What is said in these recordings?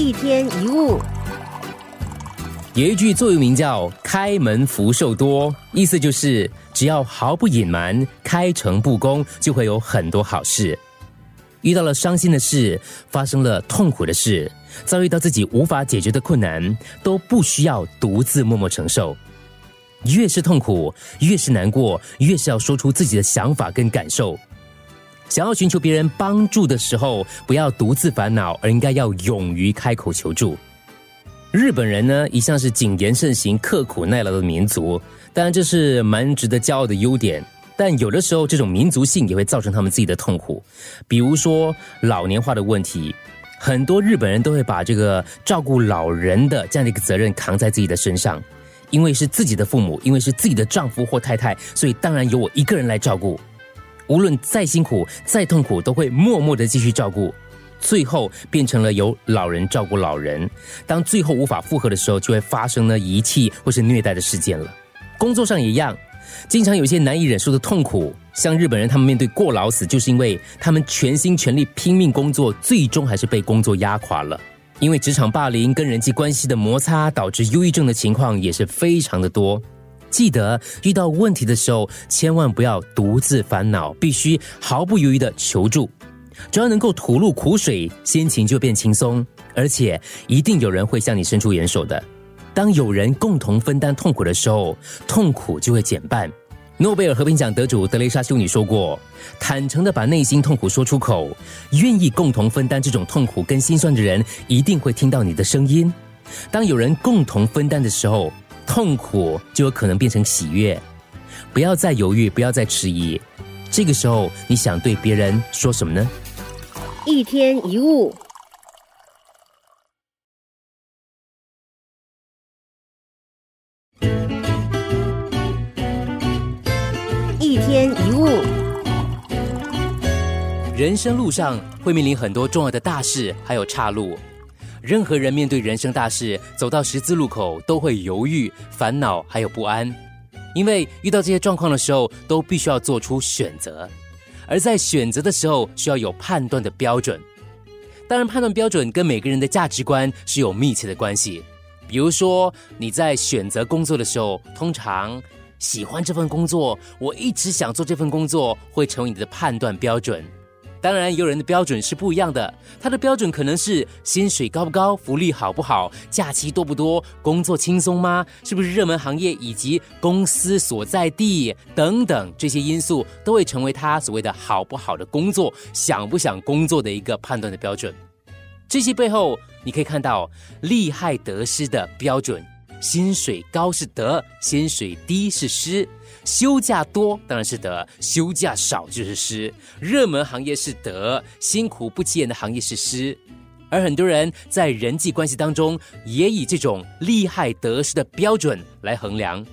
一天一物，有一句座右铭叫“开门福寿多”，意思就是只要毫不隐瞒、开诚布公，就会有很多好事。遇到了伤心的事，发生了痛苦的事，遭遇到自己无法解决的困难，都不需要独自默默承受。越是痛苦，越是难过，越是要说出自己的想法跟感受。想要寻求别人帮助的时候，不要独自烦恼，而应该要勇于开口求助。日本人呢，一向是谨言慎行、刻苦耐劳的民族，当然这是蛮值得骄傲的优点。但有的时候，这种民族性也会造成他们自己的痛苦，比如说老年化的问题。很多日本人都会把这个照顾老人的这样的一个责任扛在自己的身上，因为是自己的父母，因为是自己的丈夫或太太，所以当然由我一个人来照顾。无论再辛苦、再痛苦，都会默默的继续照顾，最后变成了由老人照顾老人。当最后无法负荷的时候，就会发生了遗弃或是虐待的事件了。工作上也一样，经常有些难以忍受的痛苦。像日本人，他们面对过劳死，就是因为他们全心全力拼命工作，最终还是被工作压垮了。因为职场霸凌跟人际关系的摩擦，导致忧郁症的情况也是非常的多。记得遇到问题的时候，千万不要独自烦恼，必须毫不犹豫的求助。只要能够吐露苦水，心情就变轻松，而且一定有人会向你伸出援手的。当有人共同分担痛苦的时候，痛苦就会减半。诺贝尔和平奖得主德雷莎修女说过：“坦诚的把内心痛苦说出口，愿意共同分担这种痛苦跟心酸的人，一定会听到你的声音。当有人共同分担的时候。”痛苦就有可能变成喜悦，不要再犹豫，不要再迟疑。这个时候，你想对别人说什么呢？一天一物，一天一物。人生路上会面临很多重要的大事，还有岔路。任何人面对人生大事，走到十字路口都会犹豫、烦恼，还有不安，因为遇到这些状况的时候，都必须要做出选择。而在选择的时候，需要有判断的标准。当然，判断标准跟每个人的价值观是有密切的关系。比如说，你在选择工作的时候，通常喜欢这份工作，我一直想做这份工作，会成为你的判断标准。当然，有人的标准是不一样的。他的标准可能是薪水高不高、福利好不好、假期多不多、工作轻松吗？是不是热门行业以及公司所在地等等这些因素，都会成为他所谓的好不好的工作、想不想工作的一个判断的标准。这些背后，你可以看到利害得失的标准。薪水高是得，薪水低是失。休假多当然是得，休假少就是失。热门行业是得，辛苦不起眼的行业是失。而很多人在人际关系当中，也以这种利害得失的标准来衡量。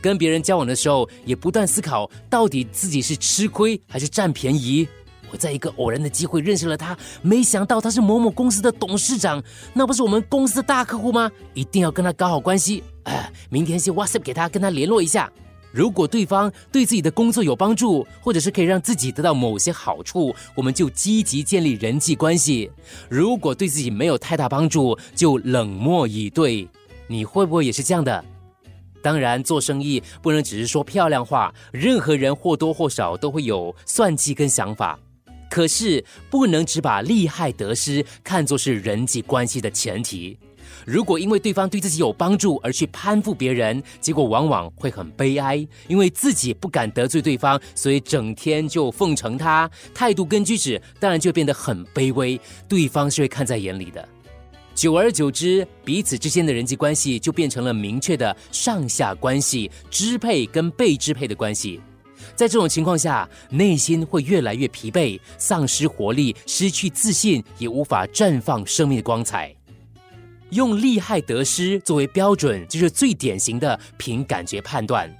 跟别人交往的时候，也不断思考，到底自己是吃亏还是占便宜。我在一个偶然的机会认识了他，没想到他是某某公司的董事长，那不是我们公司的大客户吗？一定要跟他搞好关系。哎，明天先 WhatsApp 给他，跟他联络一下。如果对方对自己的工作有帮助，或者是可以让自己得到某些好处，我们就积极建立人际关系；如果对自己没有太大帮助，就冷漠以对。你会不会也是这样的？当然，做生意不能只是说漂亮话，任何人或多或少都会有算计跟想法。可是，不能只把利害得失看作是人际关系的前提。如果因为对方对自己有帮助而去攀附别人，结果往往会很悲哀，因为自己不敢得罪对方，所以整天就奉承他，态度跟举止当然就变得很卑微，对方是会看在眼里的。久而久之，彼此之间的人际关系就变成了明确的上下关系，支配跟被支配的关系。在这种情况下，内心会越来越疲惫，丧失活力，失去自信，也无法绽放生命的光彩。用利害得失作为标准，就是最典型的凭感觉判断。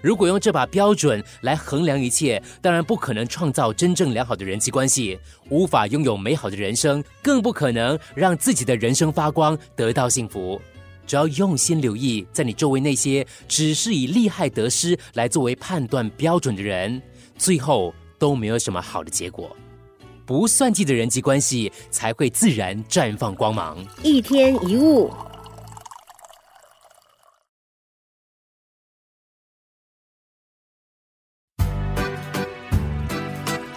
如果用这把标准来衡量一切，当然不可能创造真正良好的人际关系，无法拥有美好的人生，更不可能让自己的人生发光，得到幸福。只要用心留意，在你周围那些只是以利害得失来作为判断标准的人，最后都没有什么好的结果。不算计的人际关系，才会自然绽放光芒。一天一物，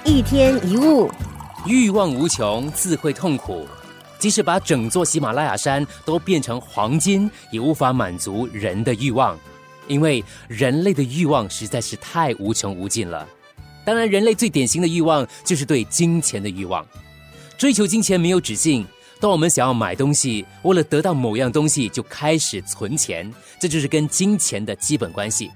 一天一物，欲望无穷，自会痛苦。即使把整座喜马拉雅山都变成黄金，也无法满足人的欲望，因为人类的欲望实在是太无穷无尽了。当然，人类最典型的欲望就是对金钱的欲望，追求金钱没有止境。当我们想要买东西，为了得到某样东西，就开始存钱，这就是跟金钱的基本关系。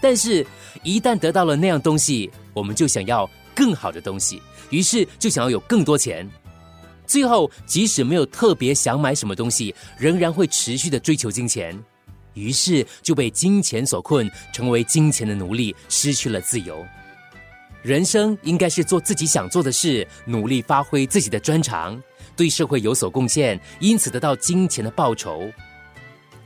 但是，一旦得到了那样东西，我们就想要更好的东西，于是就想要有更多钱。最后，即使没有特别想买什么东西，仍然会持续的追求金钱，于是就被金钱所困，成为金钱的奴隶，失去了自由。人生应该是做自己想做的事，努力发挥自己的专长，对社会有所贡献，因此得到金钱的报酬。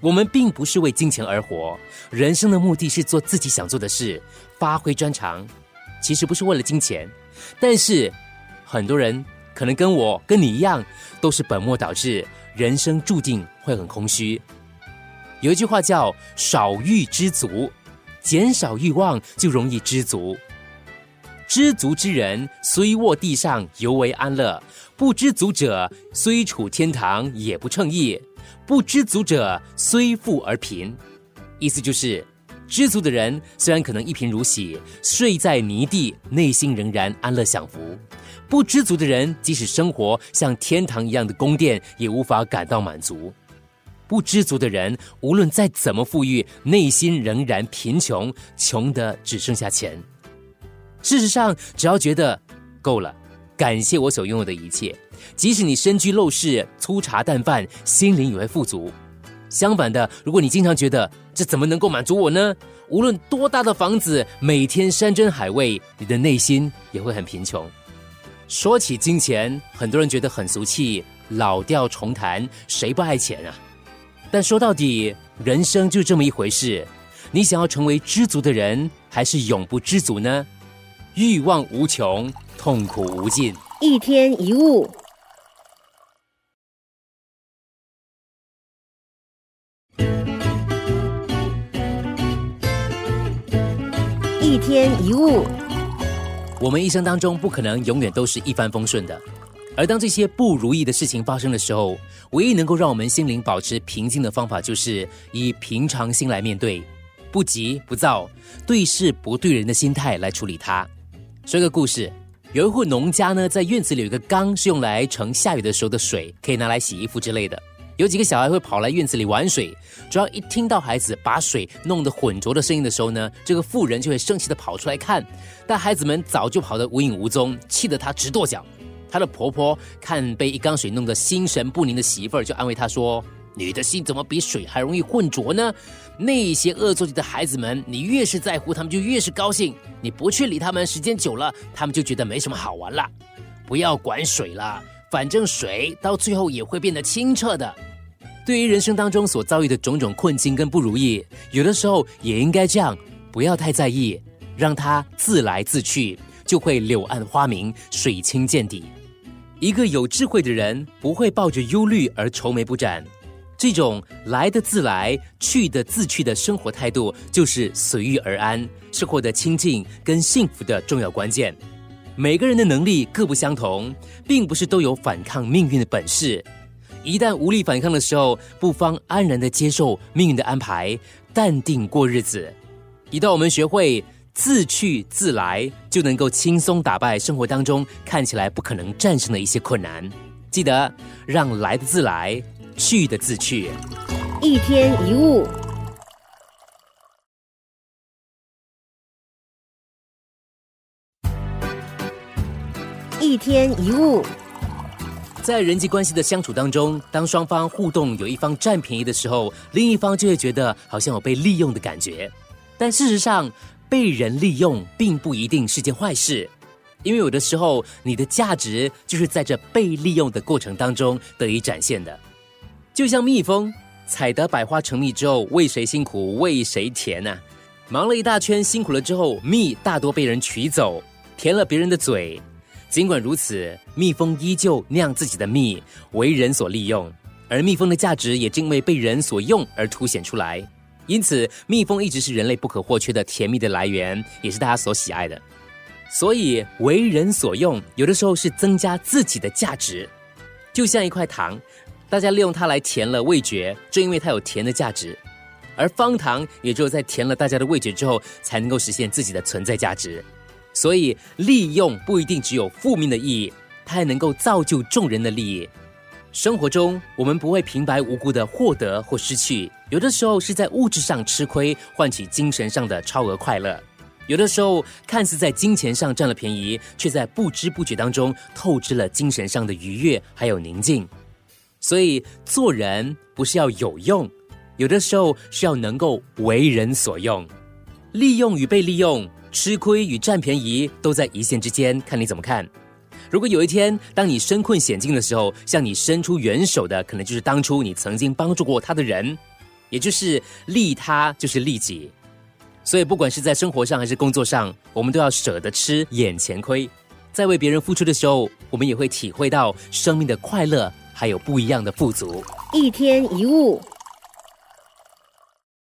我们并不是为金钱而活，人生的目的是做自己想做的事，发挥专长，其实不是为了金钱。但是很多人。可能跟我跟你一样，都是本末倒置，人生注定会很空虚。有一句话叫“少欲知足”，减少欲望就容易知足。知足之人虽卧地上犹为安乐，不知足者虽处天堂也不称意。不知足者虽富而贫，意思就是知足的人虽然可能一贫如洗，睡在泥地，内心仍然安乐享福。不知足的人，即使生活像天堂一样的宫殿，也无法感到满足。不知足的人，无论再怎么富裕，内心仍然贫穷，穷的只剩下钱。事实上，只要觉得够了，感谢我所拥有的一切，即使你身居陋室、粗茶淡饭，心灵也会富足。相反的，如果你经常觉得这怎么能够满足我呢？无论多大的房子，每天山珍海味，你的内心也会很贫穷。说起金钱，很多人觉得很俗气，老调重弹，谁不爱钱啊？但说到底，人生就这么一回事。你想要成为知足的人，还是永不知足呢？欲望无穷，痛苦无尽。一天一物，一天一物。我们一生当中不可能永远都是一帆风顺的，而当这些不如意的事情发生的时候，唯一能够让我们心灵保持平静的方法，就是以平常心来面对，不急不躁，对事不对人的心态来处理它。说个故事，有一户农家呢，在院子里有一个缸，是用来盛下雨的时候的水，可以拿来洗衣服之类的。有几个小孩会跑来院子里玩水，只要一听到孩子把水弄得浑浊的声音的时候呢，这个妇人就会生气的跑出来看，但孩子们早就跑得无影无踪，气得她直跺脚。她的婆婆看被一缸水弄得心神不宁的媳妇儿，就安慰她说：“你的心怎么比水还容易浑浊呢？那些恶作剧的孩子们，你越是在乎，他们就越是高兴。你不去理他们，时间久了，他们就觉得没什么好玩了。不要管水了。”反正水到最后也会变得清澈的。对于人生当中所遭遇的种种困境跟不如意，有的时候也应该这样，不要太在意，让它自来自去，就会柳暗花明，水清见底。一个有智慧的人不会抱着忧虑而愁眉不展，这种来的自来，去的自去的生活态度，就是随遇而安，是获得清净跟幸福的重要关键。每个人的能力各不相同，并不是都有反抗命运的本事。一旦无力反抗的时候，不妨安然的接受命运的安排，淡定过日子。一旦我们学会自去自来，就能够轻松打败生活当中看起来不可能战胜的一些困难。记得让来的自来，去的自去。一天一物。一天一物，在人际关系的相处当中，当双方互动有一方占便宜的时候，另一方就会觉得好像有被利用的感觉。但事实上，被人利用并不一定是件坏事，因为有的时候你的价值就是在这被利用的过程当中得以展现的。就像蜜蜂采得百花成蜜之后，为谁辛苦为谁甜呢？忙了一大圈，辛苦了之后，蜜大多被人取走，甜了别人的嘴。尽管如此，蜜蜂依旧酿自己的蜜，为人所利用，而蜜蜂的价值也正因为被人所用而凸显出来。因此，蜜蜂一直是人类不可或缺的甜蜜的来源，也是大家所喜爱的。所以，为人所用，有的时候是增加自己的价值，就像一块糖，大家利用它来填了味觉，正因为它有甜的价值。而方糖也只有在填了大家的味觉之后，才能够实现自己的存在价值。所以，利用不一定只有负面的意义，它还能够造就众人的利益。生活中，我们不会平白无故的获得或失去，有的时候是在物质上吃亏，换取精神上的超额快乐；有的时候看似在金钱上占了便宜，却在不知不觉当中透支了精神上的愉悦还有宁静。所以，做人不是要有用，有的时候是要能够为人所用。利用与被利用，吃亏与占便宜，都在一线之间，看你怎么看。如果有一天，当你身困险境的时候，向你伸出援手的，可能就是当初你曾经帮助过他的人，也就是利他就是利己。所以，不管是在生活上还是工作上，我们都要舍得吃眼前亏。在为别人付出的时候，我们也会体会到生命的快乐，还有不一样的富足。一天一物。